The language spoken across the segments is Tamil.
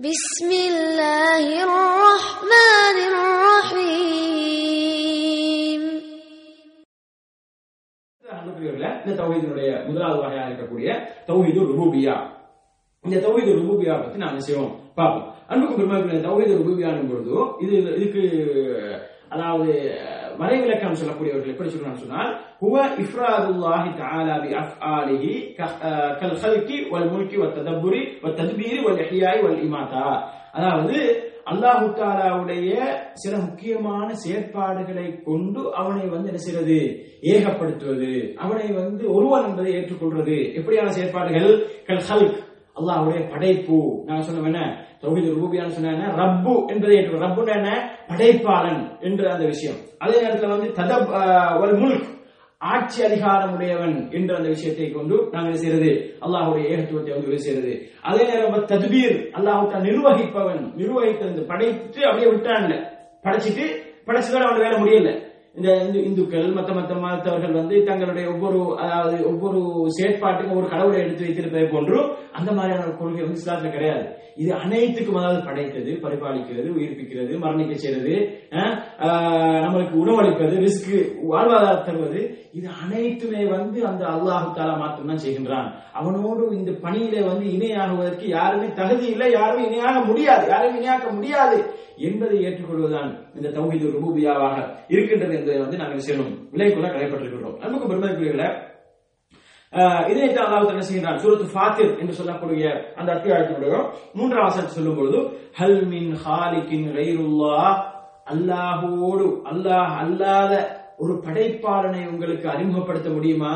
بسم الله الرحمن الرحيم அன்புக்குரியவர்களே, இந்த தௌஹீதினுடைய முதலாவது வகையாக இருக்கக்கூடிய தௌஹீது ருபூபியா இந்த தௌஹீது ருபூபியா பத்தி நாம செய்வோம் பார்ப்போம் அன்புக்கும் பெருமாள் தௌஹீது ருபூபியானும் பொழுது இது இதுக்கு அதாவது வரைவிலக்கணம் சொல்லக்கூடியவர்கள் எப்படி சொல்றாங்க சொன்னால் ஹுவ இஃப்ராதுல்லாஹி தஆலா பி அஃஆலிஹி கல் ஹல்கி வல் முல்கி வத் ததப்புரி வத் தத்பீரி வல் இஹ்யாய் வல் இமாதா அதாவது அல்லாஹு தாலாவுடைய சில முக்கியமான செயற்பாடுகளை கொண்டு அவனை வந்து என்ன செய்யறது ஏகப்படுத்துவது. அவனை வந்து ஒருவன் என்பதை ஏற்றுக்கொள்வது. எப்படியான செயற்பாடுகள்? கல் ஹல்க் அல்லாஹ்வுடைய படைப்பு. நான் சொன்ன என்ன? தௌஹீது ரூபியான்னு சொன்ன ரப்பு என்பதை ஏற்று என்ன? படைப்பாளன் என்ற அந்த விஷயம். அதே நேரத்தில் வந்து ததப் ஒரு முல்க் ஆட்சி அதிகாரம் உடையவன் என்ற அந்த விஷயத்தை கொண்டு நாங்கள் செய்யறது? அல்லாஹுடைய ஏகத்துவத்தை வந்து செய்யறது? அதே நேரம் தத்பீர் அல்லாஹ் நிர்வகிப்பவன் நிர்வகித்தது படைத்து அப்படியே விட்டான்ல. படைச்சிட்டு படைச்சுதான் அவன் வேலை முடியல. இந்த இந்து இந்துக்கள் மத்த மத்த மதத்தவர்கள் வந்து தங்களுடைய ஒவ்வொரு அதாவது ஒவ்வொரு செயற்பாட்டுக்கும் ஒரு கடவுளை எடுத்து வைத்திருப்பதை போன்று அந்த மாதிரியான ஒரு கொள்கை வந்து இஸ்லாத்துல கிடையாது. இது அனைத்துக்கும் அதாவது படைத்தது பரிபாலிக்கிறது உயிர்ப்பிக்கிறது மரணிக்க செய்யறது ஆஹ், நம்மளுக்கு உணவளிப்பது ரிஸ்க் வாழ்வாதாரம் தருவது இது அனைத்துமே வந்து அந்த அல்லாஹு தாலா மாத்திரம்தான் செய்கின்றான். அவனோடு இந்த பணியில வந்து இணையாகுவதற்கு யாருமே தகுதி இல்லை யாருமே இணையாக முடியாது யாரும் இணையாக்க முடியாது. என்பதை ஏற்றுக்கொள்வதுதான் இந்த தௌஹீது ரூபியாவாக இருக்கின்றது என்பதை வந்து நாங்கள் செய்யணும் விலைக்குள்ள கடைப்பட்டிருக்கிறோம் நமக்கு பெருமதிக்குரியவர்களே இதே இதைத்தான் அல்லாஹ் என்ன செய்கிறான் சூரத்து ஃபாத்திர் என்று சொல்லக்கூடிய அந்த அத்தியாயத்தினுடைய மூன்றாம் வசனத்தை சொல்லும் பொழுது ஹல் மின் ஹாலிகின் கைருல்லாஹ் அல்லாஹ் அல்லாத ஒரு படைப்பாளனை உங்களுக்கு அறிமுகப்படுத்த முடியுமா?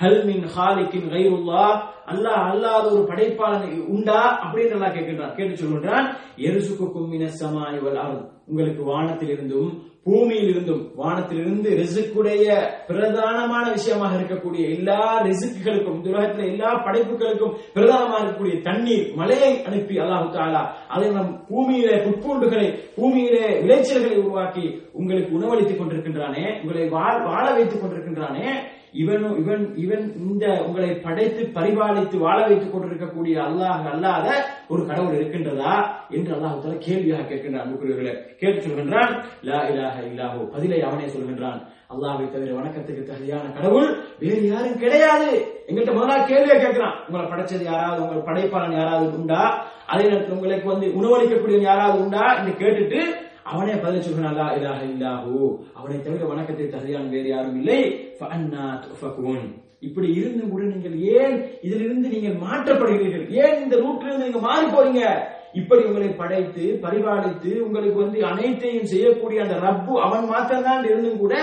ஹல்மின் ஹாலிக்கின் கைருல்லா அல்லாஹ் அல்லாத ஒரு படைப்பாளனை உண்டா? அப்படின்னு நல்லா கேட்கின்றான். கேட்டு சொல்கின்றான் எருசுக்கும் கும்மின சமாய் வல் உங்களுக்கு வானத்திலிருந்தும் பூமியிலிருந்தும் வானத்திலிருந்து ரிசுக்குடைய பிரதானமான விஷயமாக இருக்கக்கூடிய எல்லா ரிசுக்குகளுக்கும் இந்த உலகத்துல எல்லா படைப்புகளுக்கும் பிரதானமாக இருக்கக்கூடிய தண்ணீர் மலையை அனுப்பி அல்லாஹு தாலா அதை நம் பூமியிலே புட்பூண்டுகளை பூமியிலே விளைச்சல்களை உருவாக்கி உங்களுக்கு உணவளித்துக் கொண்டிருக்கின்றானே உங்களை வாழ வைத்துக் கொண்டிருக்கின்றானே இவனும் இவன் இவன் இந்த உங்களை படைத்து பரிபாலித்து வாழ வைத்துக் கொண்டிருக்கக்கூடிய அல்லாஹ் அல்லாத ஒரு கடவுள் இருக்கின்றதா என்று அல்லாஹ் கேள்வியாக கேட்கின்றான் அன்புக்குரியவர்களே. கேட்டு சொல்கின்றான் லா இலாஹ இல்லாஹோ. பதிலை அவனே சொல்கின்றான். அல்லாஹை தவிர வணக்கத்துக்கு தகுதியான கடவுள் வேறு யாரும் கிடையாது. எங்கிட்ட முதலா கேள்வியை கேட்கிறான். உங்களை படைச்சது யாராவது உங்கள் படைப்பாளன் யாராவது உண்டா? அதே நேரத்தில் உங்களுக்கு வந்து உணவளிக்கக்கூடிய யாராவது உண்டா? என்று கேட்டுட்டு அவனே பதில் சொல்கிறான் லா இலாஹ இல்லாஹு. அவனை தவிர வணக்கத்தை தகுதியான வேறு யாரும் இல்லை. இப்படி இருந்தும் கூட நீங்கள் ஏன் இதிலிருந்து நீங்கள் மாற்றப்படுகிறீர்கள்? ஏன் இந்த ரூட்ல இருந்து நீங்க மாறி போறீங்க? இப்படி உங்களை படைத்து பரிபாலித்து உங்களுக்கு வந்து அனைத்தையும் செய்யக்கூடிய அந்த ரப்பு அவன் மாத்திரம்தான் இருந்தும் கூட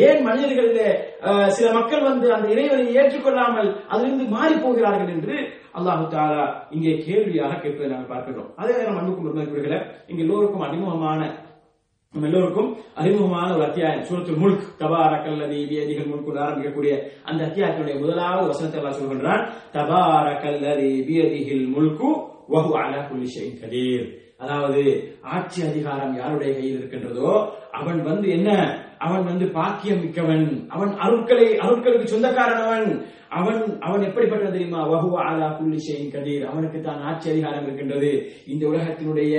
ஏன் மனிதர்களிலே சில மக்கள் வந்து அந்த இறைவனை ஏற்றுக்கொள்ளாமல் அதிலிருந்து மாறி போகிறார்கள் என்று அல்லாஹு தாலா இங்கே கேள்வியாக கேட்பதை நாங்கள் பார்க்கிறோம் அதே நேரம் அன்புக்கும் பெருமதிக்குரியவர்களே இங்க எல்லோருக்கும் அறிமுகமான நம்ம எல்லோருக்கும் அறிமுகமான ஒரு அத்தியாயம் சூரத்துல் முல்க் தபாரக்கல்லதி பியதிகள் முல்கு ஆரம்பிக்கக்கூடிய அந்த அத்தியாயத்தினுடைய முதலாவது வசனத்தை எல்லாம் சொல்கின்றான் தபாரக்கல்லதி பியதிகள் முல்கு வஹு அலா குல்லி கதீர். அதாவது ஆட்சி அதிகாரம் யாருடைய கையில் இருக்கின்றதோ அவன் வந்து என்ன? அவன் வந்து பாக்கியம் மிக்கவன். அவன் அருட்களை அருட்களுக்கு சொந்தக்காரன் அவன். அவன் அவன் எப்படிப்பட்டவன் தெரியுமா? வகுவா ஆலா புள்ளி செய்யும் கதிர். அவனுக்கு தான் ஆட்சி அதிகாரம் இருக்கின்றது. இந்த உலகத்தினுடைய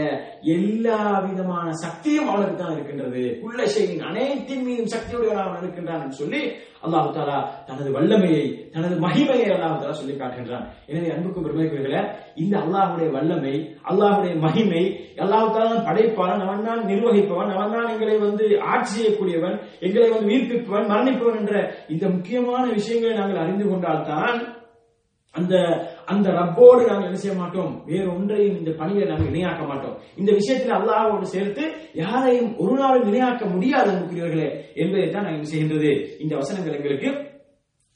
எல்லா விதமான சக்தியும் அவனுக்கு தான் இருக்கின்றது. குல்ல ஷைஇன் அனைத்தின் மீதும் சக்தியுடையவன் அவன் இருக்கின்றான் என்று சொல்லி அல்லாஹு தாலா தனது வல்லமையை தனது மகிமையை அல்லாஹு தாலா சொல்லி காட்டுகின்றான். எனவே அன்புக்கும் பெருமைக்குரியவர்களே இந்த அல்லாஹுடைய வல்லமை அல்லாஹுடைய மகிமை அல்லாஹு தாலா படைப்பாளன் அவன் தான் நிர்வகிப்பவன் அவன் தான் எங்களை வந்து ஆட்சி செய்யக்கூடியவன் எங்களை வந்து உயிர்ப்பிப்பவன் மரணிப்பவன் என்ற இந்த முக்கியமான விஷயங்களை நாங்கள் அறிந்து கொண்டால்தான் அந்த அந்த ரப்போடு நாங்கள் என்ன செய்ய மாட்டோம்? வேறு ஒன்றையும் இந்த பணியை நாங்கள் இணையாக்க மாட்டோம். இந்த விஷயத்தில் அல்லாஹோடு சேர்த்து யாரையும் ஒரு நாளும் இணையாக்க முடியாது அன்புக்குரியவர்களே என்பதை தான் நாங்கள் செய்கின்றது? இந்த வசனங்கள் எங்களுக்கு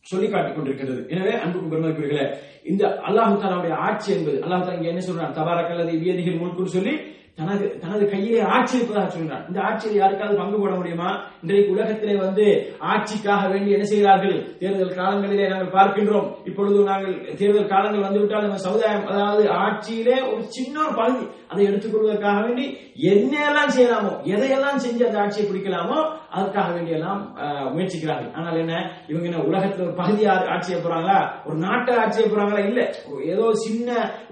சொல்லி காட்டிக் கொண்டிருக்கிறது எனவே அன்புக்கு பெருமதிக்குரியவர்களே இந்த அல்லாஹு தாலாவுடைய ஆட்சி என்பது அல்லாஹ் தாலா இங்க என்ன சொல்றான்? தபாரக்கல்லது வியதிகள் முழுக்குன்னு சொல்லி தனது தனது கையிலே ஆட்சி இருப்பதாக சொல்கிறார். இந்த ஆட்சியில் யாருக்காவது பங்கு போட முடியுமா? இன்றைக்கு உலகத்திலே வந்து ஆட்சிக்காக வேண்டி என்ன செய்கிறார்கள்? தேர்தல் காலங்களிலே நாங்கள் பார்க்கின்றோம். இப்பொழுது நாங்கள் தேர்தல் காலங்கள் வந்துவிட்டால் நம்ம சமுதாயம் அதாவது ஆட்சியிலே ஒரு சின்ன ஒரு பகுதி அதை எடுத்துக்கொள்வதற்காக வேண்டி என்னெல்லாம் செய்யலாமோ எதையெல்லாம் செஞ்சு அந்த ஆட்சியை பிடிக்கலாமோ அதற்காக வேண்டியெல்லாம் முயற்சிக்கிறார்கள். ஆனால் என்ன? இவங்க என்ன உலகத்துல ஒரு பகுதி ஆட்சியை போறாங்களா? ஒரு நாட்டை ஆட்சியை போறாங்களா? இல்ல. ஏதோ சின்ன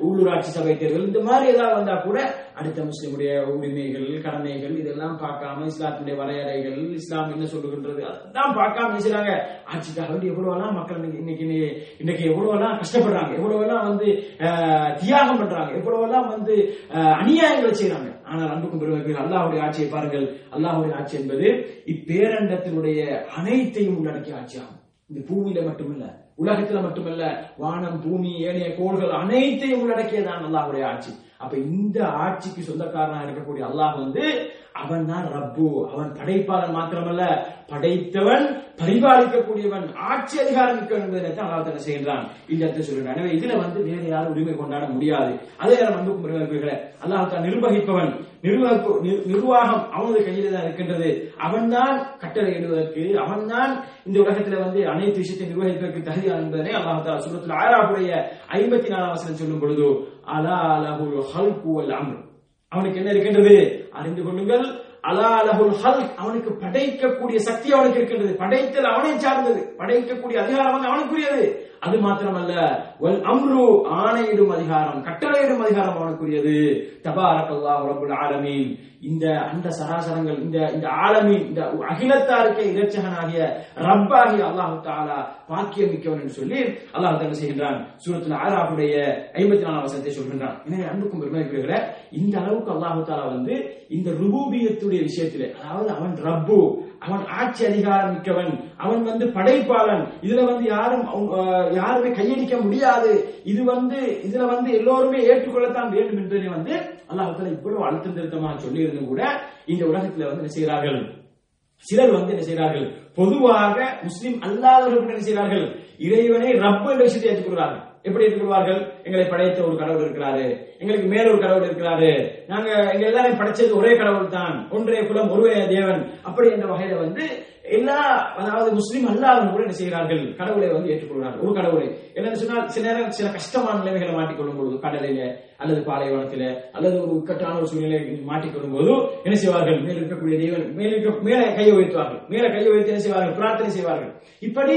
உள்ளூராட்சி சபை தேர்தல். இந்த மாதிரி ஏதாவது வந்தா கூட அடுத்த முஸ்லிமுடைய உரிமைகள் கடமைகள் இதெல்லாம் பார்க்காம இஸ்லாத்தினுடைய வரையறைகள் இஸ்லாம் என்ன சொல்லுகின்றது அதெல்லாம் பார்க்காம செய்யறாங்க ஆட்சிக்காக வேண்டி எவ்வளவுலாம் மக்கள் இன்னைக்கு இன்னைக்கு எவ்வளவுலாம் கஷ்டப்படுறாங்க எவ்வளவெல்லாம் வந்து தியாகம் பண்றாங்க எவ்வளவெல்லாம் வந்து அநியாயங்களை செய்யறாங்க ஆனால் அன்புக்கும் பெருமைக்கு அல்லாஹுடைய ஆட்சியை பாருங்கள். அல்லாஹுடைய ஆட்சி என்பது இப்பேரண்டத்தினுடைய அனைத்தையும் உள்ளடக்கிய ஆட்சியாகும். இந்த பூமியில மட்டுமல்ல உலகத்துல மட்டுமல்ல வானம் பூமி ஏனைய கோள்கள் அனைத்தையும் உள்ளடக்கியதான் அல்லாஹுடைய ஆட்சி. அப்ப இந்த ஆட்சிக்கு சொந்தக்காரனா இருக்கக்கூடிய அல்லாஹ் வந்து அவன் தான் ரப்பு. அவன் படைப்பாளன் மாத்திரமல்ல படைத்தவன் பரிபாலிக்கக்கூடியவன் ஆட்சி அதிகாரம் மிக்கவன் என்பதை தான் அல்லாஹ் என்ன இந்த இடத்தை சொல்கிறான் எனவே இதுல வந்து வேறு யாரும் உரிமை கொண்டாட முடியாது. அதே நேரம் அன்புக்கும் உரிமைகளை அல்லாஹ் தான் நிர்வகிப்பவன் நிர்வாகம் அவனது கையில தான் இருக்கின்றது. அவன்தான் கட்டளை இடுவதற்கு அவன்தான் இந்த உலகத்துல வந்து அனைத்து விஷயத்தை நிர்வகிப்பதற்கு தகுதியான் என்பதனை அல்லாஹ் சுரத்தில் ஆறாவுடைய ஐம்பத்தி நாலாம் வசனம் சொல்லும் பொழுது அலா அலகு ஹல்கு அம்ர். அவனுக்கு என்ன இருக்கின்றது? அறிந்து கொள்ளுங்கள். அலா லஹுல் அவனுக்கு படைக்கக்கூடிய சக்தி அவனுக்கு இருக்கின்றது. படைத்தல் அவனை சார்ந்தது. படைக்கக்கூடிய அதிகாரம் வந்து அவனுக்குரியது. அது மாத்திரமல்ல வல் அம்ரு ஆணையிடும் அதிகாரம் கட்டளையிடும் அதிகாரம் அவனுக்குரியது. தபாரக்கல்லா உலகுல் ஆலமீன். இந்த அந்த சராசரங்கள் இந்த இந்த ஆலமீன் இந்த அகிலத்தாருக்கே இரட்சகனாகிய ரப்பாகிய அல்லாஹு தாலா பாக்கியம் மிக்கவன் என்று சொல்லி அல்லாஹ் என்ன செய்கின்றான்? சூரத்தில் ஆறாவுடைய ஐம்பத்தி நாலாம் வசனத்தை சொல்கின்றான். எனவே அன்புக்கும் பெருமைக்குரிய இந்த அளவுக்கு அல்லாஹு தாலா வந்து இந்த ருபூபியத்துடைய விஷயத்திலே அதாவது அவன் ரப்பு அவன் ஆட்சி அதிகாரம் மிக்கவன் அவன் வந்து படைப்பாளன் இதுல வந்து யாரும் யாருமே கையடிக்க முடியாது. இது வந்து இதுல வந்து எல்லோருமே ஏற்றுக்கொள்ளத்தான் வேண்டும் என்பதை வந்து அல்லாஹ் இவ்வளவு அழுத்தம் திருத்தமாக சொல்லி இருந்தும் கூட இந்த உலகத்துல வந்து என்ன செய்கிறார்கள்? சிலர் வந்து என்ன செய்கிறார்கள்? பொதுவாக முஸ்லிம் அல்லாதவர்கள் என்ன செய்கிறார்கள்? இறைவனை ரப்பு என்ற விஷயத்தை ஏற்றுக்கொள்கிறார்கள் எப்படி ஏற்றுக்கொள்வார்கள் எங்களை படைத்த ஒரு கடவுள் இருக்கிறாரு. எங்களுக்கு மேல ஒரு கடவுள் இருக்கிறாரு. நாங்க எங்க எல்லாரையும் படைச்சது ஒரே கடவுள் தான் ஒன்றே குலம் ஒருவே தேவன். அப்படி என்ற வகையில வந்து எல்லா அதாவது முஸ்லீம் அல்லாதவங்க கூட என்ன செய்கிறார்கள்? கடவுளை வந்து ஏற்றுக்கொள்கிறார்கள். ஒரு கடவுளை. என்னன்னு சொன்னால் சில நேரம் சில கஷ்டமான நிலைமைகளை மாட்டிக்கொள்ளும் பொழுது கடலில அல்லது பாலைவனத்தில அல்லது ஒரு இக்கட்டான ஒரு சூழ்நிலை மாட்டிக்கொள்ளும் போது என்ன செய்வார்கள்? மேல் இருக்கக்கூடிய தேவன் மேல் இருக்க மேலே கையை உயர்த்துவார்கள். மேல கையை உயர்த்தி என்ன செய்வார்கள்? பிரார்த்தனை செய்வார்கள். இப்படி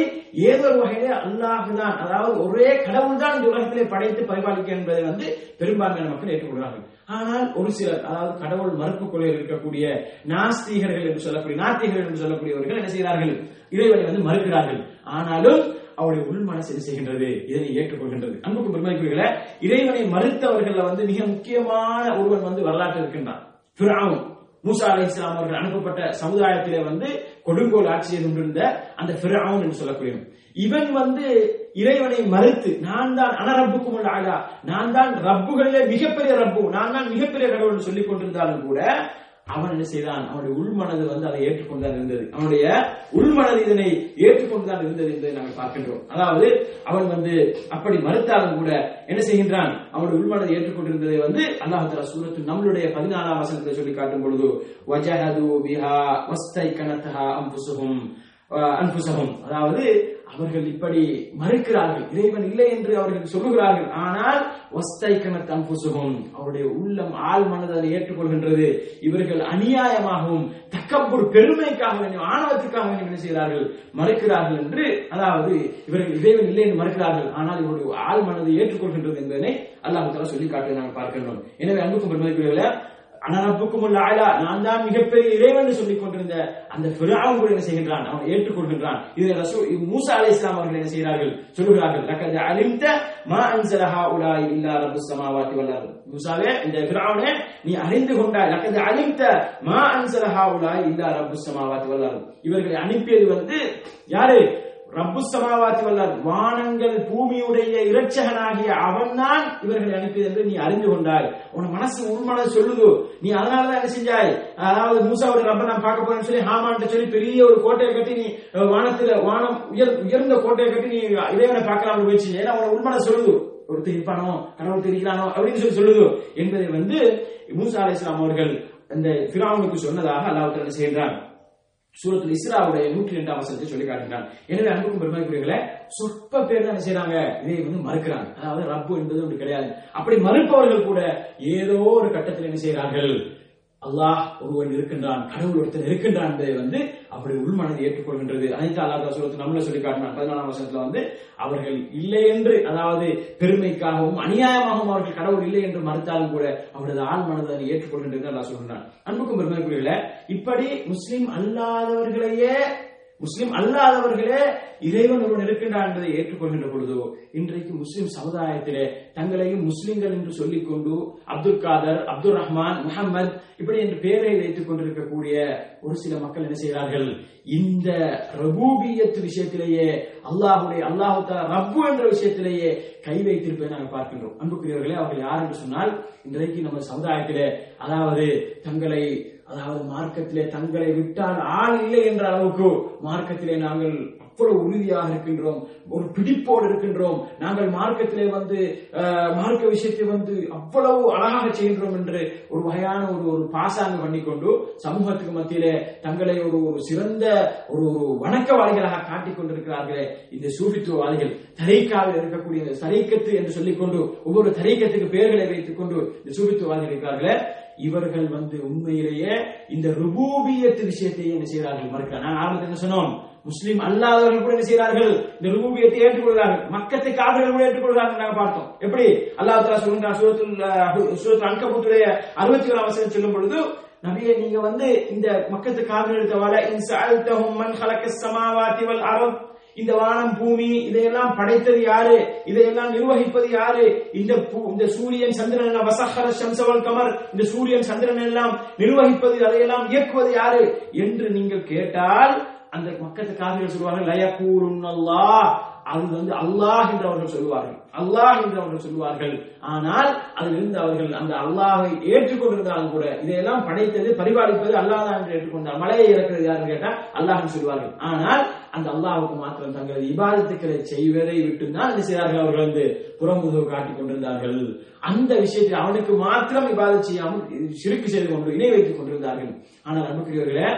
ஏதோ ஒரு வகையிலே அல்லாஹுதான் அதாவது ஒரே கடவுள் தான் இந்த உலகத்திலே படைத்து பரிபாலிக்க என்பதை வந்து பெரும்பான்மையான மக்கள் ஏற்றுக்கொள்கிறார்கள். ஆனால் ஒரு சிலர் அதாவது கடவுள் மறுப்பு கொள்கையில் இருக்கக்கூடிய நாஸ்திகர்கள் என்று சொல்லக்கூடிய நாத்திகர்கள் என்று சொல்லக்கூடியவர்கள் என்ன செய்கிறார்கள்? இறைவனை வந்து மறுக்கிறார்கள். ஆனாலும் அவருடைய உள் மனசு என்ன செய்கின்றது? இதனை ஏற்றுக்கொள்கின்றது. அன்புக்கு பெருமைக்குரியல இறைவனை மறுத்தவர்கள் வந்து மிக முக்கியமான ஒருவன் வந்து வரலாற்று இருக்கின்றான். பிராவும் மூசா அலி இஸ்லாம் அவர்கள் அனுப்பப்பட்ட சமுதாயத்திலே வந்து கொடுங்கோல் ஆட்சி செய்து கொண்டிருந்த அந்த பிராவும் என்று சொல்லக்கூடிய இவன் வந்து இறைவனை மறுத்து நான் தான் அனரப்புக்கும் உள்ள ஆகா நான் தான் ரப்புகளிலே மிகப்பெரிய ரப்பு நான் தான் மிகப்பெரிய கடவுள் சொல்லிக் கொண்டிருந்தாலும் கூட அவன் என்ன செய்தான்? அவனுடைய உள்மனது வந்து அதை ஏற்றுக்கொண்டுதான் இருந்தது. அவனுடைய உள்மனது இதனை ஏற்றுக்கொண்டுதான் இருந்தது என்பதை நாங்கள் பார்க்கின்றோம். அதாவது அவன் வந்து அப்படி மறுத்தாலும் கூட என்ன செய்கின்றான்? அவனுடைய உள்மனதை ஏற்றுக்கொண்டிருந்ததை வந்து அல்லாஹ் சூரத்து நம்மளுடைய பதினாலாம் வசனத்தை சொல்லி காட்டும் பொழுது வஜஹது பிஹா வஸ்தை கனத்தஹா அம்புசுகும் அன்புசகம் அதாவது அவர்கள் இப்படி மறுக்கிறார்கள். இறைவன் இல்லை என்று அவர்கள் சொல்லுகிறார்கள். ஆனால் வஸ்தைக்கன தம்புசுகம் அவருடைய உள்ளம் ஆள் மனதை அதை ஏற்றுக்கொள்கின்றது. இவர்கள் அநியாயமாகவும் தக்கப்பூர் பெருமைக்காக வேண்டும் ஆணவத்துக்காக வேண்டும் என்ன செய்கிறார்கள்? மறுக்கிறார்கள் என்று அதாவது இவர்கள் இறைவன் இல்லை என்று மறுக்கிறார்கள். ஆனால் இவருடைய ஆள் மனதை ஏற்றுக்கொள்கின்றது என்பதனை அல்லாஹ் சொல்லி காட்டுவதை நாங்கள் பார்க்கின்றோம். எனவே அன்புக்கும் பெருமதிக்குரியவர்களே அனரப்புக்கும் உள்ள ஆளா நான் தான் மிகப்பெரிய இறைவன் சொல்லிக் கொண்டிருந்த அந்த பிராவும் கூட என்ன செய்கின்றான்? அவன் ஏற்றுக்கொள்கின்றான். இதை ரசூ மூசா மூசா இஸ்லாம் அவர்கள் என்ன செய்கிறார்கள்? சொல்லுகிறார்கள் லக்கத் அலிம்த மா அன்சலஹா உலாய் இல்லா ரப்பு சமாவாத்தி வல் மூசாவே இந்த பிராவனே நீ அறிந்து கொண்டாய் லக்கத் அலிம்த மா அன்சலஹா உலாய் இல்லா ரப்பு சமாவாத்தி வல் இவர்களை அனுப்பியது வந்து யாரு? ரப்பு சமாவாத்தி வல்லார் வானங்கள் பூமியுடைய இரட்சகனாகிய அவன்தான் இவர்களை அனுப்பியது என்று நீ அறிந்து கொண்டாய். உன் மனசு உன் சொல்லுது. நீ அதனாலதான் என்ன செஞ்சாய்? அதாவது மூசாவோட ரப்ப நான் பார்க்க போறேன்னு சொல்லி ஹாமான்ட்ட சொல்லி பெரிய ஒரு கோட்டையை கட்டி நீ வானத்துல வானம் உயர் உயர்ந்த கோட்டையை கட்டி நீ இறைவனை பார்க்கலாம்னு போயிடுச்சு ஏன்னா உன உள்மன சொல்லுது. ஒருத்தர் இருப்பானோ கடவுள் தெரிகிறானோ அப்படின்னு சொல்லி சொல்லுது. என்பதை வந்து மூசா அலி இஸ்லாம் அவர்கள் அந்த பிராவுனுக்கு சொன்னதாக அல்லாவுக்கு செய்கிறான் சூரத்தில் இஸ்ராவுடைய நூற்றி ரெண்டாம் வசனத்தை சொல்லி காட்டுகிறான் எனவே அன்புக்கும் பெருமைக்குரியவர்களே சொற்ப பேர் தான் என்ன இதை வந்து மறுக்கிறாங்க. அதாவது ரப்பு என்பது ஒன்று கிடையாது. அப்படி மறுப்பவர்கள் கூட ஏதோ ஒரு கட்டத்தில் என்ன செய்யறார்கள் அல்லாஹ் ஒருவன் இருக்கின்றான் கடவுள் ஒருத்தன் இருக்கின்றான் என்பதை வந்து அப்படி உள்மனதை ஏற்றுக்கொள்கின்றது. அனைத்து அல்லாஹ் சூரத்து நம்மள சொல்லி காட்டினான். பதினாலாம் வருஷத்துல வந்து அவர்கள் இல்லை என்று அதாவது பெருமைக்காகவும் அநியாயமாகவும் அவர்கள் கடவுள் இல்லை என்று மறுத்தாலும் கூட அவரது ஆள் மனதை அதை ஏற்றுக்கொள்கின்றது அல்லாஹ் சொல்கிறான் அன்புக்கும் பெருமைக்குரியல இப்படி முஸ்லிம் அல்லாதவர்களையே முஸ்லிம் அல்லாதவர்களே இறைவன் ஒருவன் இருக்கின்றான் என்பதை ஏற்றுக்கொள்கின்ற பொழுதோ இன்றைக்கு முஸ்லிம் சமுதாயத்திலே தங்களையும் முஸ்லிம்கள் என்று சொல்லிக் கொண்டு அப்துல் காதர் அப்துல் ரஹ்மான் முகமது இப்படி என்று பெயரை வைத்துக் கொண்டிருக்கக்கூடிய ஒரு சில மக்கள் என்ன செய்கிறார்கள்? இந்த ரபூபியத்து விஷயத்திலேயே அல்லாஹுடைய அல்லாஹு ரப்பு என்ற விஷயத்திலேயே கை வைத்திருப்பதை நாங்கள் பார்க்கின்றோம். அன்புக்குரியவர்களே அவர்கள் யார் என்று சொன்னால் இன்றைக்கு நம்ம சமுதாயத்திலே அதாவது தங்களை அதாவது மார்க்கத்திலே தங்களை விட்டால் ஆள் இல்லை என்ற அளவுக்கு மார்க்கத்திலே நாங்கள் அவ்வளவு உறுதியாக இருக்கின்றோம் ஒரு பிடிப்போடு இருக்கின்றோம். நாங்கள் மார்க்கத்திலே வந்து மார்க்க விஷயத்தை வந்து அவ்வளவு அழகாக செய்கின்றோம் என்று ஒரு வகையான ஒரு ஒரு பாசாங்கம் பண்ணிக்கொண்டு சமூகத்துக்கு மத்தியிலே தங்களை ஒரு ஒரு சிறந்த ஒரு ஒரு வணக்கவாதிகளாக காட்டிக் கொண்டிருக்கிறார்களே. இந்த சூபித்துவவாதிகள் தரைக்காவில் இருக்கக்கூடிய தரைக்கத்து என்று சொல்லிக்கொண்டு ஒவ்வொரு தரைக்கத்துக்கு பெயர்களை வைத்துக் கொண்டு இந்த சூபித்துவவாதிகள் இருக்கிறார்களே. இவர்கள் வந்து உண்மையிலேயே இந்த ருபூபியத்து விஷயத்தை என்ன செய்கிறார்கள்? மறுக்க நான் ஆரம்பத்தில் என்ன சொன்னோம்? முஸ்லீம் அல்லாதவர்கள் கூட என்ன செய்கிறார்கள்? இந்த ருபூபியத்தை ஏற்றுக்கொள்கிறார்கள். மக்கத்தை காதலர்கள் கூட ஏற்றுக்கொள்கிறார்கள் நாங்க பார்த்தோம். எப்படி? அல்லாஹ் தலா சொல்லுகிறார் சூரத்துல் சூரத்துல் அன்கபூத்துடைய அறுபத்தி ஒரு அவசரம் சொல்லும் பொழுது நபியே நீங்க வந்து இந்த மக்கத்து காதலர்களுக்கு வர இன் சஅல்தஹும் மன் ஹலக்க சமாவாதி வல் அர்த் இந்த வானம் பூமி இதையெல்லாம் படைத்தது யாரு? இதையெல்லாம் நிர்வகிப்பது யாரு? இந்த பூ- இந்த சூரியன் சந்திரன் எல்லாம் வசஹர சம்சவல் கமர் இந்த சூரியன் சந்திரன் எல்லாம் நிர்வகிப்பது அதையெல்லாம் இயக்குவது யாரு? என்று நீங்கள் கேட்டால் அந்த மக்களுக்கு காவிரிகள் சொல்வார்கள் லயக்கூருன் அல்லாஹ் அது வந்து அல்லாஹ் என்று அவர்கள் சொல்லுவார்கள். அல்லாஹ் என்று அவர்கள் சொல்லுவார்கள். ஆனால் அதிலிருந்து அவர்கள் அந்த அல்லாஹை ஏற்றுக்கொண்டிருந்தாலும் கூட இதையெல்லாம் படைத்தது பரிபாலிப்பது அல்லாஹ் என்று ஏற்றுக்கொண்டார். மலையை இறக்கிறது யாருன்னு கேட்டால் அல்லாஹ் சொல்லுவார்கள். ஆனால் அந்த அல்லாஹுக்கு மாத்திரம் தங்கள் இபாதத்துக்களை செய்வதை விட்டு தான் என்ன செய்தார்கள் அவர்கள் வந்து புறமுதுகு காட்டிக் கொண்டிருந்தார்கள். அந்த விஷயத்தில் அவனுக்கு மாத்திரம் இபாதம் செய்யாமல் சிறுக்கு செய்து கொண்டு இணை வைத்துக் கொண்டிருந்தார்கள். ஆனால் அன்புக்குரியவர்களே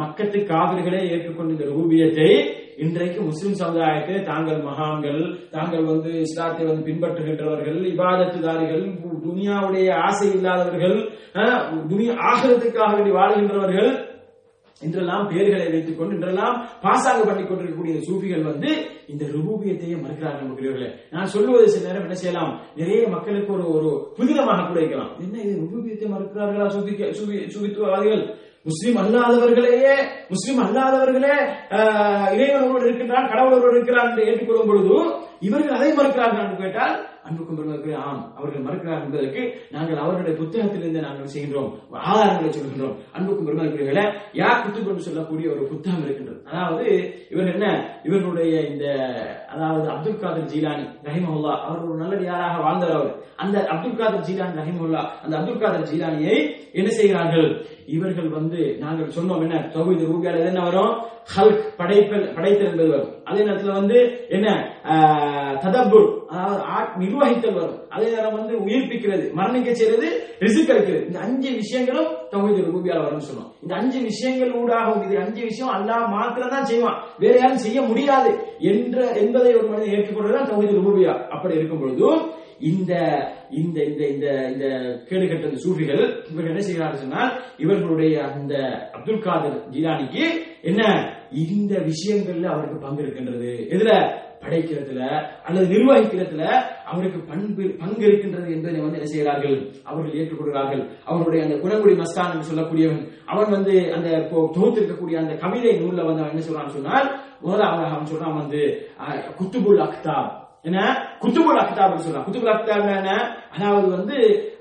மக்கத்து காவிர்களே ஏற்றுக்கொண்ட இந்த ரூபியத்தை இன்றைக்கு முஸ்லிம் சமுதாயத்தை தாங்கள் மகான்கள் தாங்கள் வந்து இஸ்லாத்தை வந்து பின்பற்றுகின்றவர்கள் இபாதத்துதாரிகள் துனியாவுடைய ஆசை இல்லாதவர்கள் துனியா ஆகிறதுக்காக வேண்டி வாழ்கின்றவர்கள். இன்றெல்லாம் பேர்களை வைத்துக் கொண்டு இன்றெல்லாம் பாசாங்க பண்ணி கொண்டிருக்கக்கூடிய சூபிகள் வந்து இந்த ரூபியத்தையே மறுக்கிறார்கள் நம்புகிறீர்களே நான் சொல்லுவது சில நேரம் என்ன செய்யலாம்? நிறைய மக்களுக்கு ஒரு ஒரு புதினமாக கூட இருக்கலாம். என்ன இது ரூபியத்தை மறுக்கிறார்களா சூபி சூஃபி சூஃபித்துவவாதிகள் முஸ்லிம் அல்லாதவர்களையே முஸ்லிம் அல்லாதவர்களே ஆஹ், இறைவன் ஒருவர் இருக்கின்றான் கடவுள் ஒருவர் இருக்கிறார் என்று ஏற்றுக்கொள்ளும் பொழுது இவர்கள் அதை மறுக்கிறார்கள் என்று கேட்டால் அன்புக்கும் பெருமக்களே, ஆம் அவர்கள் மறுக்கிறார் என்பதற்கு நாங்கள் அவர்களுடைய புத்தகத்திலிருந்து நாங்கள் செய்கின்றோம் ஆதாரங்களை சொல்கின்றோம். அன்புக்கும் பெருமக்களே யார் புத்தகம் கொண்டு சொல்லக்கூடிய ஒரு புத்தகம் இருக்கின்றது? அதாவது இவர் என்ன? இவர்களுடைய இந்த அதாவது அப்துல் காதர் ஜீலானி ரஹிமஹுல்லா அவர் ஒரு நல்ல யாராக வாழ்ந்தவர் அவர்? அந்த அப்துல் காதர் ஜீலானி ரஹிமஹுல்லா அந்த அப்துல் காதர் ஜீலானியை என்ன செய்கிறார்கள்? இவர்கள் வந்து நாங்கள் சொன்னோம் என்ன தொகுதி ரூபியால என்ன வரும்? ஹல்க் படைப்பல் படைத்தல் என்பது வரும். அதே நேரத்துல வந்து என்ன ஆஹ், ததப்புர் அதாவது ஆட்- நிர்வகித்தல் வரும். அதே நேரம் வந்து உயிர்ப்பிக்கிறது மரணிக்க செய்யறது ரிசுக் அளிக்கிறது. இந்த அஞ்சு விஷயங்களும் தொகுதி ரூபியால வரும்னு சொன்னோம். இந்த அஞ்சு விஷயங்கள் ஊடாக இது அஞ்சு விஷயம் அல்லாஹ் மாத்திரம் தான் செய்வான். வேற யாரும் செய்ய முடியாது என்ற என்பதை ஒரு மனிதன் ஏற்றுக்கொள்வதுதான் தொகுதி ரூபியா அப்படி இருக்கும் பொழுதும் இந்த இந்த இந்த இந்த இந்த கேடுகட்ட இந்த சூஃபிகள் இவர்கள் என்ன செய்கிறார்கள் சொன்னால் இவர்களுடைய அந்த அப்துல் காதர் ஜீலானிக்கு என்ன? இந்த விஷயங்கள்ல அவருக்கு பங்கு இருக்கின்றது. எதுல? படைக்கிறதுல அல்லது நிர்வகிக்கிறதுல அவருக்கு பண்பு பங்கு இருக்கின்றது என்பதை வந்து என்ன செய்கிறார்கள்? அவர்கள் ஏற்றுக்கொள்கிறார்கள். அவருடைய அந்த குணங்குடி மஸ்தான் என்று சொல்லக்கூடியவன் அவன் வந்து அந்த தொகுத்திருக்கக்கூடிய அந்த கவிதை நூல்ல வந்து அவன் என்ன சொல்றான்னு சொன்னால் முதலாவதாக அவன் சொல்றான் வந்து குத்துபுல் அக்தாப். என்ன? குத்துபுல் அக்தாப்னு சொல்றான் குத்துபுல் அக்தாப் என்ன? அதாவது வந்து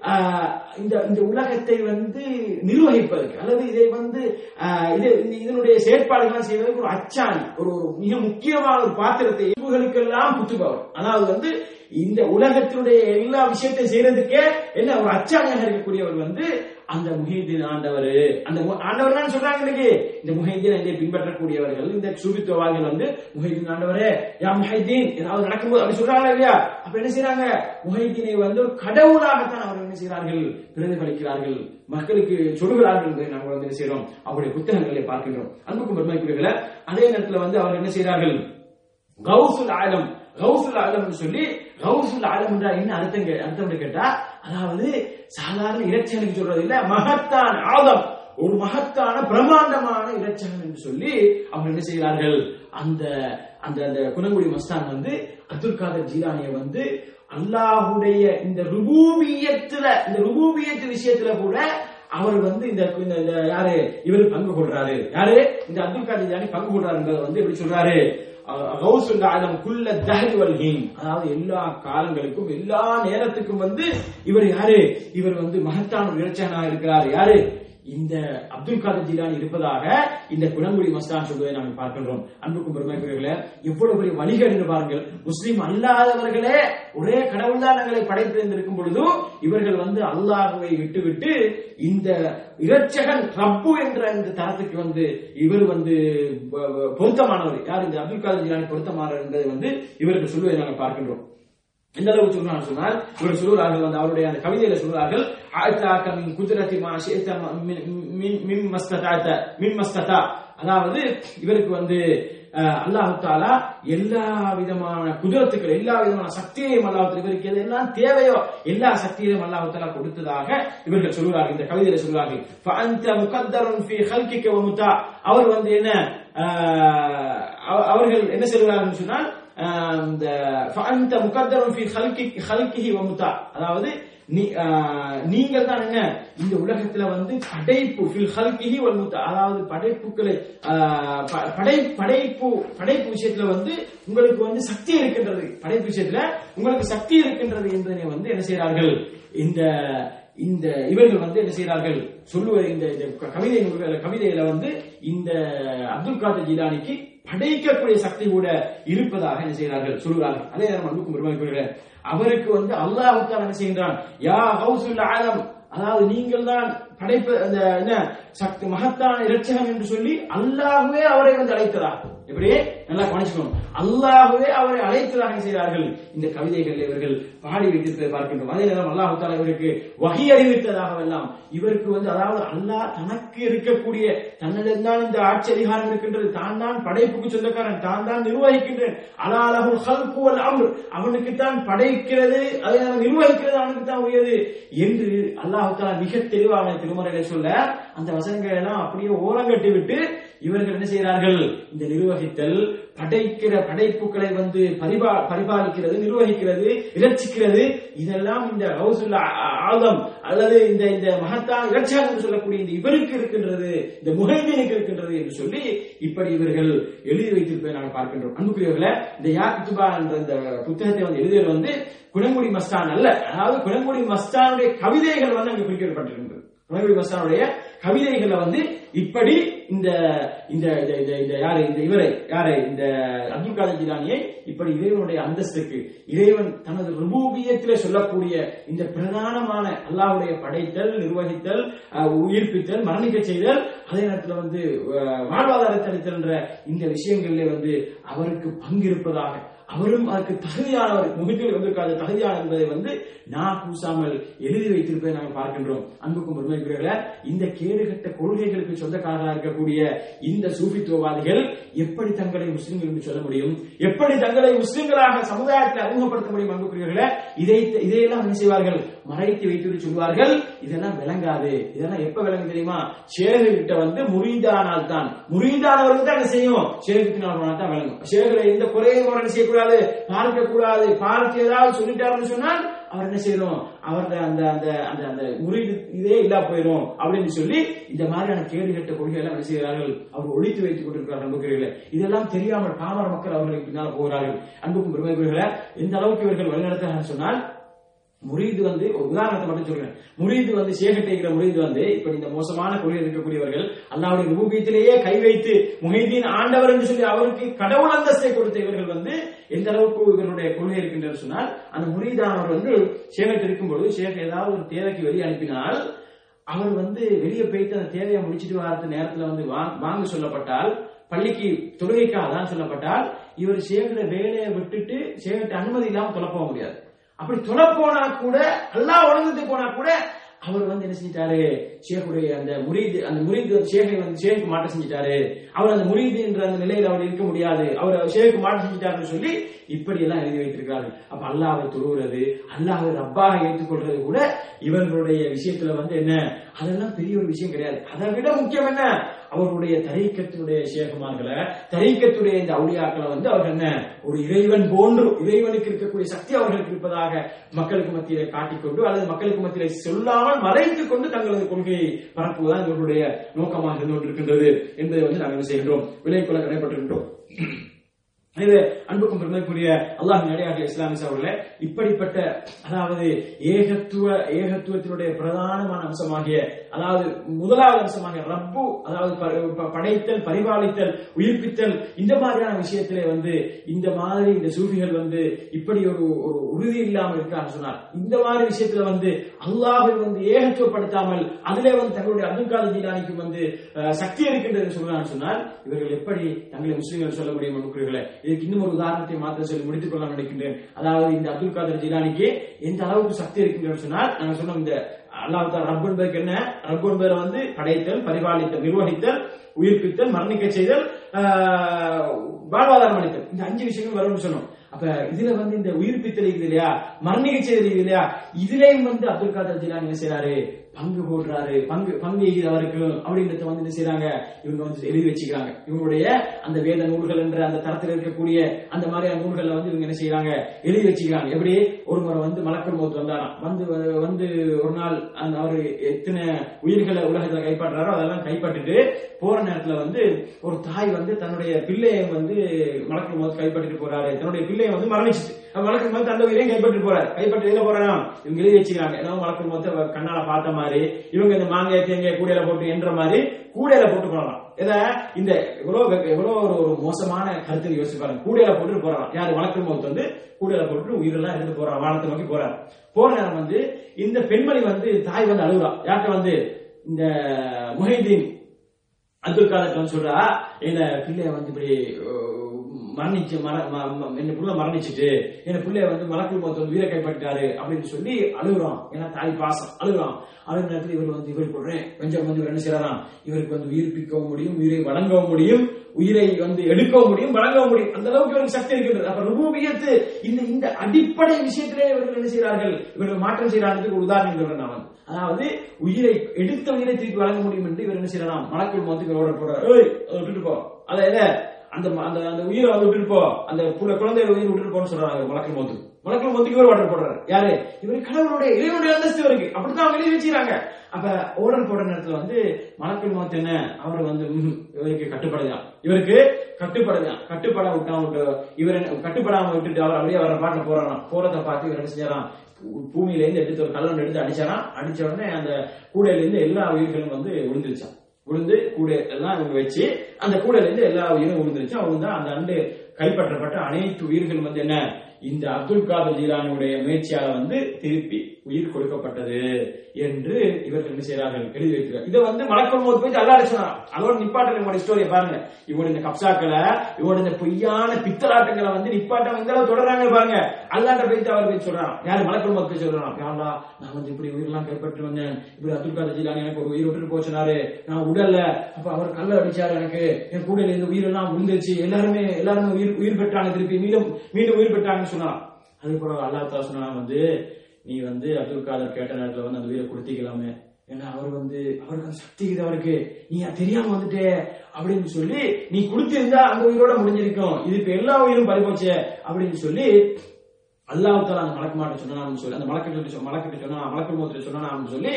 ஆஹ், இந்த இந்த உலகத்தை வந்து நிர்வகிப்பதற்கு அல்லது இதை வந்து ஆஹ், இது இதனுடைய செயற்பாடுகள் செய்வதற்கு ஒரு அச்சாணி ஒரு ஒரு மிக முக்கியமான ஒரு பாத்திரத்தை இவர்களுக்கெல்லாம் குத்துபவர். அதாவது வந்து இந்த உலகத்தினுடைய எல்லா விஷயத்தையும் செய்யறதுக்கே என்ன ஒரு அச்சாணியாக இருக்கக்கூடியவர் வந்து அந்த முஹீதீன் ஆண்டவர். அந்த மு- ஆண்டவர் தான் சொல்றாங்க இன்னைக்கு. இந்த முஹைதீன் இதை பின்பற்றக்கூடியவர்கள் இந்த சுபித்துவாதிகள் வந்து முஹைதீன் ஆண்டவரே யா முஹைதீன் ஏதாவது நடக்கும்போது அப்படி சொல்றாங்களா இல்லையா? அப்ப என்ன செய்யறாங்க முஹைதீனை வந்து ஒரு கடவுளாகத்தான் அவர் என்ன செய்கிறார்கள்? பிரதிபலிக்கிறார்கள் மக்களுக்கு சொல்லுகிறார்கள் என்று நாங்கள் வந்து என்ன செய்யறோம் அவருடைய புத்தகங்களை பார்க்கின்றோம். அன்புக்கும் பெருமைக்குரியவர்களே அதே நேரத்தில் வந்து அவர் என்ன செய்கிறார்கள்? கௌசுல் ஆலம் கௌசுல் ஆலம்னு சொல்லி கௌசுல் ஆலம் என்ன அர்த்தம் கே- அர்த்தம் கேட்டா அதாவது சாதாரண இலட்சணம் சொல்றது இல்ல மகத்தான் ஆதம். ஒரு மகத்தான பிரம்மாண்டமான இலட்சணம் என்று சொல்லி அவங்க என்ன செய்கிறார்கள்? அந்த அந்த அந்த குணங்குடி மஸ்தான் வந்து அப்துல் காதர் ஜீலானியை வந்து அல்லாஹுடைய இந்த ருபூபியத்துல இந்த ருபூபியத்து விஷயத்துல கூட அவர் வந்து இந்த இந்த யாரு? இவர் பங்கு கொள்றாரு. யாரு? இந்த அப்துல் காதர் ஜீலானி பங்கு கொள்றாருன்றத வந்து எப்படி சொல்றாரு? கௌசுல் ஆலம் அதாவது எல்லா காலங்களுக்கும் எல்லா நேரத்துக்கும் வந்து இவர் யாரு? இவர் வந்து மகத்தான ஒரு இருக்கிறார். யாரு? இந்த அப்துல் காதர் ஜீலானி இருப்பதாக இந்த குணங்குடி மஸ்தான் சொல்வதை நாங்கள் பார்க்கின்றோம். அன்புக்கும் பெருமைக்குரியவர்களே எவ்வளவு பெரிய வழிகள் என்று பாருங்கள். முஸ்லீம் அல்லாதவர்களே ஒரே கடவுள் தான் எங்களை படைத்திருந்திருக்கும் பொழுதும் இவர்கள் வந்து அல்லாஹுவை விட்டுவிட்டு இந்த இரட்சகன் ரப்பு என்ற இந்த தரத்துக்கு வந்து இவர் வந்து பொருத்தமானவர். யார் இந்த அப்துல் காதர் ஜீலானி பொருத்தமானவர் என்பதை வந்து இவர்கள் சொல்வதை நாங்கள் பார்க்கின்றோம். எந்த அளவு சொன்னால் இவர் சொல்கிறார்கள் வந்து அவருடைய அந்த கவிதையில சொல்கிறார்கள் ஆழ்த்தாக்க மின் குதிரத்தி மாசேத்த மின் மின்மஸ்தா அதாவது இவருக்கு வந்து அல்லாஹு தாலா எல்லா விதமான குதிரத்துக்கள் எல்லா விதமான சக்தியையும் அல்லாஹு இவருக்கு எதெல்லாம் தேவையோ எல்லா சக்தியையும் அல்லாஹாலா கொடுத்ததாக இவர்கள் சொல்லுவார்கள் இந்த கவிதையில சொல்கிறார்கள் அவர் வந்து என்ன அவர்கள் என்ன சொல்கிறார்கள் சொன்னால் அந்த முகத்தரும் ஹல்கிஹி வமுத்தா அதாவது uh, நீங்கள் தான் என்ன? இந்த உலகத்துல வந்து படைப்பு ஃபில் ஹல்கிஹி வல்முத்தா அதாவது படைப்புகளை uh, படை படைப்பு படைப்பு விஷயத்துல வந்து உங்களுக்கு வந்து சக்தி இருக்கின்றது. படைப்பு விஷயத்துல உங்களுக்கு சக்தி இருக்கின்றது என்பதை வந்து என்ன செய்யறார்கள் இந்த இந்த இவர்கள் வந்து என்ன செய்யறார்கள் சொல்லுவது இந்த கவிதை கவிதையில வந்து இந்த அப்துல் காதர் ஜிலானிக்கு படைக்கக்கூடிய சக்தி கூட இருப்பதாக என்ன செய்கிறார்கள் சொல்கிறார்கள் அதே நேரம் அன்புக்கும் பெருமாள் அவருக்கு வந்து அல்லாஹ் என்ன செய்கின்றான்? யா ஹவுசுல் ஆலம் அதாவது நீங்கள் தான் படைப்பு அந்த என்ன சக்தி மகத்தான இரட்சகம் என்று சொல்லி அல்லாஹுவே அவரை வந்து அழைத்ததாகும். எப்படி நல்லா கவனிச்சுக்கணும். அல்லாஹுவே அவரை அழைத்ததாக என்ன செய்கிறார்கள் இந்த கவிதைகள் இவர்கள் பாடி வைத்திருப்பதை பார்க்கின்றோம். அதே நேரம் அல்லாஹ் தாலா இவருக்கு வகை அறிவித்ததாக எல்லாம் இவருக்கு வந்து அதாவது அல்லாஹ் தனக்கு இருக்கக்கூடிய தன்னிடம் தான் இந்த ஆட்சி அதிகாரம் இருக்கின்றது. தான் தான் படைப்புக்கு சொந்தக்காரன் தான் தான் நிர்வகிக்கின்றேன். அலாலகுல் ஹல்கு வல் அம்ர். அவனுக்கு தான் படைக்கிறது அதை நான் நிர்வகிக்கிறது அவனுக்கு தான் உயர்து என்று அல்லாஹ் தாலா மிக தெளிவான திருமுறைகளை சொல்ல அந்த வசனங்களை எல்லாம் அப்படியே ஓரங்கட்டி விட்டு இவர்கள் என்ன செய்கிறார்கள்? இந்த நிர்வகித்தல் படைக்கிற படைப்புகளை வந்து பரிபா பரிபாலிக்கிறது நிர்வகிக்கிறது இரட்சிக்கிறது இதெல்லாம் இந்த ஹவுசுல் ஆதம் அல்லது இந்த இந்த மகத்தான் இலட்சம் என்று சொல்லக்கூடிய இந்த இவருக்கு இருக்கின்றது இந்த முகைமீனுக்கு இருக்கின்றது என்று சொல்லி இப்படி இவர்கள் எழுதி வைத்திருப்பதை நாங்கள் பார்க்கின்றோம். அன்புக்குரியவர்களை இந்த யா என்ற இந்த புத்தகத்தை வந்து எழுதியது வந்து குணங்குடி மஸ்தான் அல்ல. அதாவது குணங்குடி மஸ்தானுடைய கவிதைகள் வந்து அங்கு குறிக்கப்பட்டிருக்கின்றது. குணங்குடி மஸ்தானுடைய கவிதைகளை வந்து இப்படி இந்த இந்த இந்த இந்த இந்த யாரை இந்த இவரை யாரை இந்த அப்துல் காதர் ஜிலானியை இப்படி இறைவனுடைய அந்தஸ்துக்கு இறைவன் தனது ருபூபியத்திலே சொல்லக்கூடிய இந்த பிரதானமான அல்லாவுடைய படைத்தல் நிர்வகித்தல் உயிர்ப்பித்தல் மரணிக்க செய்தல் அதே நேரத்தில் வந்து வாழ்வாதாரத்தளித்தல் வாழ்வாதாரத்தை என்ற இந்த விஷயங்களிலே வந்து அவருக்கு பங்கு இருப்பதாக அவரும் அதற்கு தகுதியானவர் முகத்தில் வந்திருக்காத தகுதியானவர் என்பதை வந்து நான் கூசாமல் எழுதி வைத்திருப்பதை நாங்கள் பார்க்கின்றோம். அன்புக்கும் உண்மைக்குரியவர்கள இந்த கேடுகட்ட கொள்கைகளுக்கு சொந்தக்காரராக இருக்கக்கூடிய இந்த சூஃபித்துவவாதிகள் எப்படி தங்களை முஸ்லிம்கள் என்று சொல்ல முடியும்? எப்படி தங்களை முஸ்லிம்களாக சமுதாயத்தில் அறிமுகப்படுத்த முடியும்? அன்புக்குரியவர்கள இதை இதையெல்லாம் என்ன செய்வார்கள்? மறைத்து வைத்து சொல்வார்கள் இதெல்லாம் விளங்காது. இதெல்லாம் எப்ப விளங்கு தெரியுமா? ஷேகு கிட்ட வந்து முறிந்தானால் தான் முறிந்தானவருக்கு தான் என்ன செய்யும். ஷேகுக்கு நான் தான் விளங்கும். ஷேகுல எந்த குறையும் கூட என்ன செய்யக்கூடாது? பார்க்க கூடாது பார்த்து ஏதாவது சொல்லிட்டாருன்னு சொன்னால் அவர் என்ன செய்யணும்? அவருடைய அந்த அந்த அந்த அந்த முறிவு இதே இல்லா போயிடும். அப்படின்னு சொல்லி இந்த மாதிரியான கேடு கட்ட கொள்கை எல்லாம் என்ன செய்கிறார்கள்? அவர் ஒழித்து வைத்துக் கொண்டிருக்கிறார் நம்புகிறீர்கள் இதெல்லாம் தெரியாமல் பாமர மக்கள் அவர்களுக்கு பின்னால் போகிறார்கள். அன்புக்கும் பெருமைகளை எந்த அளவுக்கு இவர்கள் வழிநடத்துகிறார்கள் சொன்னால் முரீது வந்து உதாரணத்தை மட்டும் சொல்றேன். முரீது வந்து சேகட்டைகிற இருக்கிற முரீது வந்து இப்ப இந்த மோசமான கொள்கை இருக்கக்கூடியவர்கள் அல்லாவுடைய ரூபியத்திலேயே கை வைத்து முஹைதீன் ஆண்டவர் என்று சொல்லி அவருக்கு கடவுள் அந்தஸ்தை கொடுத்த இவர்கள் வந்து எந்த அளவுக்கு இவருடைய கொள்கை இருக்கின்றது சொன்னால் அந்த முரீதானவர் வந்து சேகட் இருக்கும் பொழுது சேக ஏதாவது ஒரு தேவைக்கு வெளியே அனுப்பினால் அவர் வந்து வெளியே போயிட்டு அந்த தேவையை முடிச்சிட்டு வரது நேரத்துல வந்து வா- வாங்க சொல்லப்பட்டால் பள்ளிக்கு தொழுகைக்காக தான் சொல்லப்பட்டால் இவர் சேகர வேலையை விட்டுட்டு சேகட்ட அனுமதி இல்லாமல் தொலை போக முடியாது. அப்படி தொலை போனா கூட எல்லாம் உலகத்து போனா கூட அவர் வந்து என்ன செஞ்சிட்டாரு? ஷேக்குடைய அந்த முரீது அந்த முரீது ஷேகை வந்து ஷேக்கு மாட்ட செஞ்சிட்டாரு. அவர் அந்த முரீது என்ற அந்த நிலையில அவர் இருக்க முடியாது. அவர் ஷேக்கு மாட்ட செஞ்சிட்டாருன்னு சொல்லி இப்படி எல்லாம் எழுதி வைத்திருக்கிறார்கள். அப்ப அல்லாஹ்வை தொழுகிறது அல்லாஹ்வை ரப்பாக ஏற்றுக்கொள்றது கூட இவர்களுடைய விஷயத்துல வந்து என்ன? அதெல்லாம் பெரிய ஒரு விஷயம் கிடையாது. அதை விட முக்கியம் என்ன? அவருடைய தரைக்கத்தினுடைய சேகமார்களை தரீக்கத்துடைய இந்த அவுளியாக்களை வந்து அவர் என்ன? ஒரு இறைவன் போன்று இறைவனுக்கு இருக்கக்கூடிய சக்தி அவர்களுக்கு இருப்பதாக மக்களுக்கு மத்தியிலே காட்டிக்கொண்டு அல்லது மக்களுக்கு மத்தியிலே சொல்லாமல் மறைத்துக் கொண்டு தங்களது கொள்கையை பரப்புவதுதான் இவர்களுடைய நோக்கமாக இருந்து கொண்டிருக்கின்றது என்பதை வந்து நாங்கள் என்ன செய்கின்றோம்? விலைக்குள்ள கடைப்பட்டிருக்கின்றோம் எனவே அன்புக்கும் பெருமைக்குரிய அல்லாஹ் நடிகாக இஸ்லாமிஸ் அவர்களே இப்படிப்பட்ட அதாவது ஏகத்துவ ஏகத்துவத்தினுடைய பிரதானமான அம்சமாகிய அதாவது முதலாவது அம்சமாகிய ரப்பு அதாவது படைத்தல் பரிபாலித்தல் உயிர்ப்பித்தல் இந்த மாதிரியான விஷயத்திலே வந்து இந்த மாதிரி இந்த சூஃபிகள் வந்து இப்படி ஒரு ஒரு உறுதி இல்லாமல் இருக்கான்னு சொன்னார். இந்த மாதிரி விஷயத்துல வந்து அல்லாஹை வந்து ஏகத்துவப்படுத்தாமல் அதிலே வந்து தங்களுடைய அப்துல் காதர் ஜீலானிக்கு வந்து சக்தி இருக்கின்றது சொல்லலாம்னு சொன்னால் இவர்கள் எப்படி தங்களை முஸ்லீம்கள் சொல்ல முடியும் இருக்கிறீர்களே இதுக்கு இன்னும் ஒரு உதாரணத்தை மாத்திர சொல்லி முடித்துக் கொள்ள நினைக்கின்றேன். அதாவது இந்த அப்துல் காதர் ஜிலானிக்கு எந்த அளவுக்கு சக்தி இருக்குன்னு சொன்னால் நாங்க சொன்னோம் இந்த அல்லாஹ் ரப்பன் பேருக்கு என்ன? ரப்பன் பேரை வந்து படைத்தல் பரிபாலித்தல் நிர்வகித்தல் உயிர்ப்பித்தல் மரணிக்க செய்தல் ஆஹ், வாழ்வாதாரம் அளித்தல். இந்த அஞ்சு விஷயங்கள் வரும்னு சொன்னோம். அப்ப இதுல வந்து இந்த உயிர்ப்பித்தல் இருக்குது இல்லையா? மரணிக்க செய்தல் இல்லையா? இதுலயும் வந்து அப்துல் காதர் ஜிலானி என்ன செய்யறாரு பங்கு போடுறாரு. பங்கு பங்கு அவருக்கு அப்படின்றத வந்து என்ன செய்யறாங்க இவங்க வந்து எழுதி வச்சுக்கிறாங்க. இவங்களுடைய அந்த வேத நூல்கள் என்ற அந்த தரத்தில் இருக்கக்கூடிய அந்த மாதிரியான நூல்களை வந்து இவங்க என்ன செய்யறாங்க எழுதி வச்சுக்கிறாங்க. எப்படி? ஒரு முறை வந்து மலக்கல் மௌத் வந்தாராம். வந்து வந்து ஒரு நாள் அந்த அவர் எத்தனை உயிர்களை உலகத்துல கைப்பற்றாரோ அதெல்லாம் கைப்பற்றிட்டு போற நேரத்துல வந்து ஒரு தாய் வந்து தன்னுடைய பிள்ளையை வந்து மலக்கல் மௌத் கைப்பற்றிட்டு போறாரு. தன்னுடைய பிள்ளையை வந்து மரணிச்சிட்டு. மலக்கல் மௌத் அந்த உயிரையும் கைப்பற்றி போறாரு. கைப்பற்றி எங்க போறாரா இவங்க எழுதி வச்சுக்கிறாங்க ஏன்னா மலக்கல் மௌத்த கண்ணால பார்த்த மாதிரி இவங்க இந்த மாங்காய் தேங்காய் கூடையில போட்டு என்ற மாதிரி கூடையில போட்டு போறலாம் இதை இந்த எவ்வளவு எவ்வளவு ஒரு ஒரு மோசமான கருத்து யோசிச்சு பாருங்க. கூடையில போட்டு போறான் யார்? வழக்கு மொத்த வந்து கூடையில போட்டு உயிரெல்லாம் எடுத்து போறான். வானத்தை நோக்கி போறாரு போன நேரம் வந்து இந்த பெண்மணி வந்து தாய் வந்து அழுகுறா. யார்கிட்ட வந்து? இந்த முஹைதீன் அப்துல் காதர் வந்து சொல்றா என்ன பிள்ளைய வந்து இப்படி மரணிச்சு மர ம- ம- என்ன புள்ள மரணிச்சுட்டு என் பிள்ளைய வந்து மலக்குள் மொத்தம் வந்து வீர கைப்பற்றிட்டாரு அப்படின்னு சொல்லி அழுகுறான். ஏன்னா தாய் பாசம். அழுகுறான். அழுகிற நேரத்தில் இவர் வந்து இவர் போடுறேன் கொஞ்சம் வந்து என்ன செய்யறான் இவருக்கு வந்து உயிர்ப்பிக்கவும் முடியும் உயிரை வழங்கவும் முடியும் உயிரை வந்து எடுக்கவும் முடியும் வழங்கவும் முடியும். அந்த அளவுக்கு இவருக்கு சக்தி இருக்கின்றது. அப்ப ருபூபியத்து இந்த இந்த அடிப்படை விஷயத்திலே இவர்கள் என்ன செய்கிறார்கள்? இவர்கள் மாற்றம் செய்யறாங்க ஒரு உதாரணம் சொல்றேன் நான். அதாவது உயிரை எடுத்த உயிரை திருப்பி வழங்க முடியும் என்று இவர் என்ன செய்யலாம் மலக்குள் மொத்தத்துக்கு ஓட போறார். அதை விட்டுட்டு போ. அதை என்ன? அந்த அந்த அந்த உயிரை வந்து விட்டுருப்போ அந்த புள்ள- குழந்தைய உயிர் விட்டுருப்போன்னு சொல்றாங்க மலக்குள் மோத்து மலக்குள் மோத்துக்கு இவர் ஆர்டர் போடுறாரு. யாரு? இவர் கடவுளுடைய இறைவனுடைய அந்தஸ்து இருக்கு அப்படித்தான் அவங்க வச்சுக்கிறாங்க. அப்ப ஓர்டர் போடுற நேரத்துல வந்து மலக்குள் மோத்து என்ன அவர் வந்து இவருக்கு கட்டுப்படுதான் இவருக்கு கட்டுப்படுதான் கட்டுப்பட விட்டா விட்டு இவர் என்ன- கட்டுப்படாம விட்டுட்டு அவர் அப்படியே வர பாட்டுல போறாராம். போறதை பார்த்து இவர் என்ன செஞ்சாராம்? பூமியில இருந்து எடுத்து ஒரு கல்லன் எடுத்து அடிச்சாராம். அடிச்ச உடனே அந்த கூடையில இருந்து எல்லா உயிர்களும் வந்து விழுந்துருச்சான் உளுந்து கூடை எல்லாம் இவங்க வச்சு அந்த கூடையில இருந்து எல்லா உயிரும் உளுந்துருச்சு அவங்க தான் அந்த அண்டு கைப்பற்றப்பட்ட அனைத்து உயிர்கள் வந்து என்ன? இந்த அப்துல் காதர் ஜீலானியுடைய முயற்சியால வந்து திருப்பி உயிர் கொடுக்கப்பட்டது என்று இவர்கள் என்ன செய்கிறார்கள் எழுதி வைக்கிறார். இதை வந்து மலக்கம் போது போய் அல்லா சொன்னார் அதோட நிப்பாட்டல் இவங்க ஸ்டோரியை பாருங்க. இவங்க இந்த கப்சாக்களை இவங்க இந்த பொய்யான பித்தலாட்டங்களை வந்து நிப்பாட்டம் இந்த அளவு தொடர்றாங்க பாருங்க. அல்லாட்ட போயிட்டு அவர் போய் சொல்றான். யாரு மலக்கம் போது போய் சொல்றான்? யாரா நான் வந்து இப்படி உயிரெல்லாம் கைப்பற்றி வந்தேன். இப்படி அப்துல் காதர் ஜீலானி எனக்கு ஒரு உயிர் விட்டு போச்சுனாரு. நான் உடல்ல அப்ப அவர் கல்ல அடிச்சாரு எனக்கு. என் கூட இருந்து உயிரெல்லாம் விழுந்துருச்சு. எல்லாருமே எல்லாருமே உயிர் உயிர் பெற்றாங்க திருப்பி மீண்டும் மீண்டும் உயிர் பெற்றாங்கன்னு சொன்னான் அதுக்கப்புறம் அல்லா தஆலா சொன்னா வந்து நீ வந்து அப்துல் காதர் கேட்ட நேரத்துல வந்து அந்த உயிரை கொடுத்திக்கலாமே. ஏன்னா அவர் வந்து அவருக்கு அந்த சக்தி இது அவருக்கு. நீ தெரியாம வந்துட்டே. அப்படின்னு சொல்லி நீ கொடுத்திருந்தா அந்த உயிரோட முடிஞ்சிருக்கும். இது இப்ப எல்லா உயிரும் பறிபோச்சே அப்படின்னு சொல்லி அல்லாஹ் அந்த மலக்கு மாட்ட சொன்னான்னு சொல்லி அந்த மலக்கிட்ட சொல்லி மலக்கிட்ட சொன்னா மலக்கு மோத்திர சொன்னான்னு சொல்லி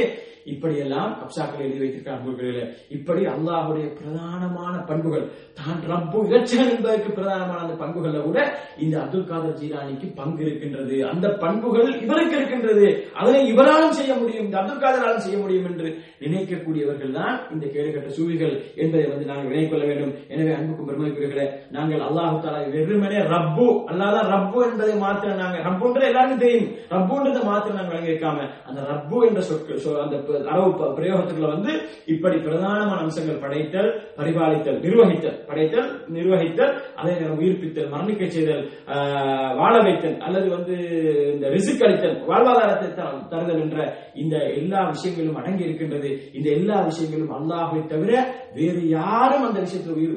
இப்படியெல்லாம் அப்சாக்கள் எழுதி வைத்திருக்கிறார்கள் இப்படி அல்லாஹுடைய பிரதானமான பண்புகள். தான் ரப்பு இலட்சணம் என்பதற்கு பிரதானமான அந்த பண்புகள்ல கூட இந்த அப்துல் காதர் ஜீரானிக்கு பங்கு இருக்கின்றது. அந்த பண்புகள் இவருக்கு இருக்கின்றது. அதனை இவராலும் செய்ய முடியும் இந்த அப்துல் காதராலும் செய்ய முடியும் என்று நினைக்கக்கூடியவர்கள் தான் இந்த கேடுகட்ட சூவிகள் என்பதை வந்து நாங்கள் வினை கொள்ள வேண்டும். எனவே அன்புக்கும் பெருமைக்குரியவர்களே நாங்கள் அல்லாஹு தாலா வெறுமனே ரப்பு அல்லாத ரப்பு என்பதை மாத்திரம் நாங்கள் ரப்புன்றது எல்லாருக்கும் தெரியும். ரப்புன்றதை மாத்திரம் நாங்கள் வழங்கியிருக்காம அந்த ரப்பு என்ற சொற்கள் அந்த ப- அரபு பிரயோகத்துக்குள்ள வந்து இப்படி பிரதானமான அம்சங்கள் படைத்தல் பரிபாலித்தல் நிர்வகித்தல் படைத்தல் நிர்வகித்தல் அதே நேரம் உயிர்ப்பித்தல் மரணிக்க செய்தல் வாழ வைத்தல் அல்லது வந்து இந்த ரிசுக் அளித்தல் வாழ்வாதாரத்தை த- தருதல் என்ற இந்த எல்லா விஷயங்களும் அடங்கி இருக்கின்றது. இந்த எல்லா விஷயங்களும் அல்லாஹை தவிர வேறு யாரும் அந்த விஷயத்தில் உயிர்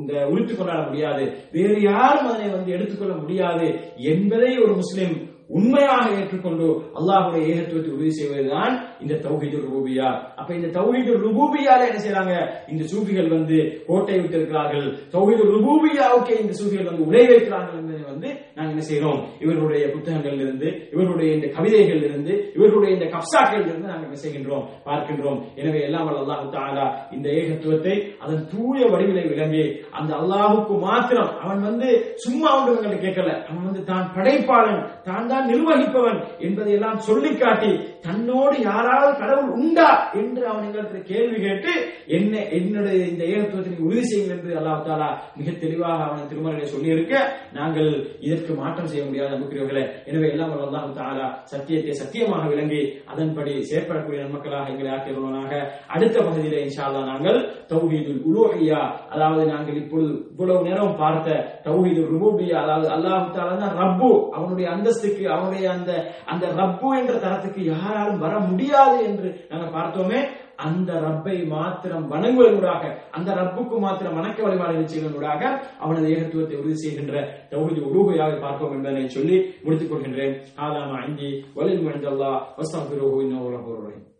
இந்த உரித்துக் கொண்டாட முடியாது. வேறு யாரும் அதனை வந்து எடுத்துக்கொள்ள முடியாது என்பதை ஒரு முஸ்லிம் உண்மையாக ஏற்றுக்கொண்டு அல்லாஹுடைய ஏகத்துவத்தை உறுதி செய்வதுதான் இந்த தௌஹீது ரூபியா அப்ப இந்த தௌஹீது ருபூபியால என்ன செய்யறாங்க இந்த சூஃபிகள் வந்து கோட்டை விட்டிருக்கிறார்கள். தௌஹீது ருபூபியாவுக்கு இந்த சூஃபிகள் வந்து உழை வைக்கிறார்கள் என்பதை வந்து நாங்க என்ன செய்யறோம் இவர்களுடைய புத்தகங்கள் இருந்து இவர்களுடைய இந்த கவிதைகள் இருந்து இவர்களுடைய இந்த கப்சாக்கள் இருந்து நாங்கள் என்ன செய்கின்றோம்? பார்க்கின்றோம். எனவே எல்லாம் வல்ல அல்லாஹ் தாலா இந்த ஏகத்துவத்தை அதன் தூய வடிவிலை விளங்கி அந்த அல்லாஹுக்கு மாத்திரம் அவன் வந்து சும்மா ஒன்று கேட்கல. அவன் வந்து தான் படைப்பாளன் தான் தான் நிர்வகிப்பவன் என்பதையெல்லாம் சொல்லி காட்டி தன்னோடு யாராவது கடவுள் உண்டா என்று அவன் எங்களுக்கு கேள்வி கேட்டு என்ன என்னுடைய இந்த ஏகத்துவத்தை உறுதி செய்யுங்கள் என்று அல்லாஹ் தாலா மிக தெளிவாக அவன் திருமலையை சொல்லியிருக்க நாங்கள் இதற்கு மாற்றம் செய்ய முடியாத அன்புக்குரியவர்களே எனவே எல்லாம் அல்லாஹு தாலா சத்தியத்தை சத்தியமாக விளங்கி அதன்படி செயற்படக்கூடிய நன்மக்களாக எங்களை ஆக்கியவர்களாக. அடுத்த பகுதியிலே இன்ஷா நாங்கள் தௌஹீதுல் உலூஹியா அதாவது நாங்கள் இப்பொழுது இவ்வளவு நேரம் பார்த்த தௌஹீதுல் ருபூபியா அதாவது அல்லாஹ் தாலா தான் ரப்பு அவனுடைய அந்தஸ்துக்கு அவனுடைய அந்த அந்த ரப்பு என்ற தரத்துக்கு யாராலும் வர முடியாது என்று நாங்கள் பார்த்தோமே அந்த ரப்பை மாத்திரம் வணங்குவதனூடாக அந்த ரப்புக்கு மாத்திரம் வணக்க வழிபாடுகள் செய்வதனூடாக அவனது ஏகத்துவத்தை உறுதி செய்கின்ற தகுதி உருவையாக பார்ப்போம் என்பதனை சொல்லி முடித்துக் கொள்கின்றேன். ஆலாமா அஞ்சி வலில் வசம் வஸ்தாபிரோஹோ இன்னும்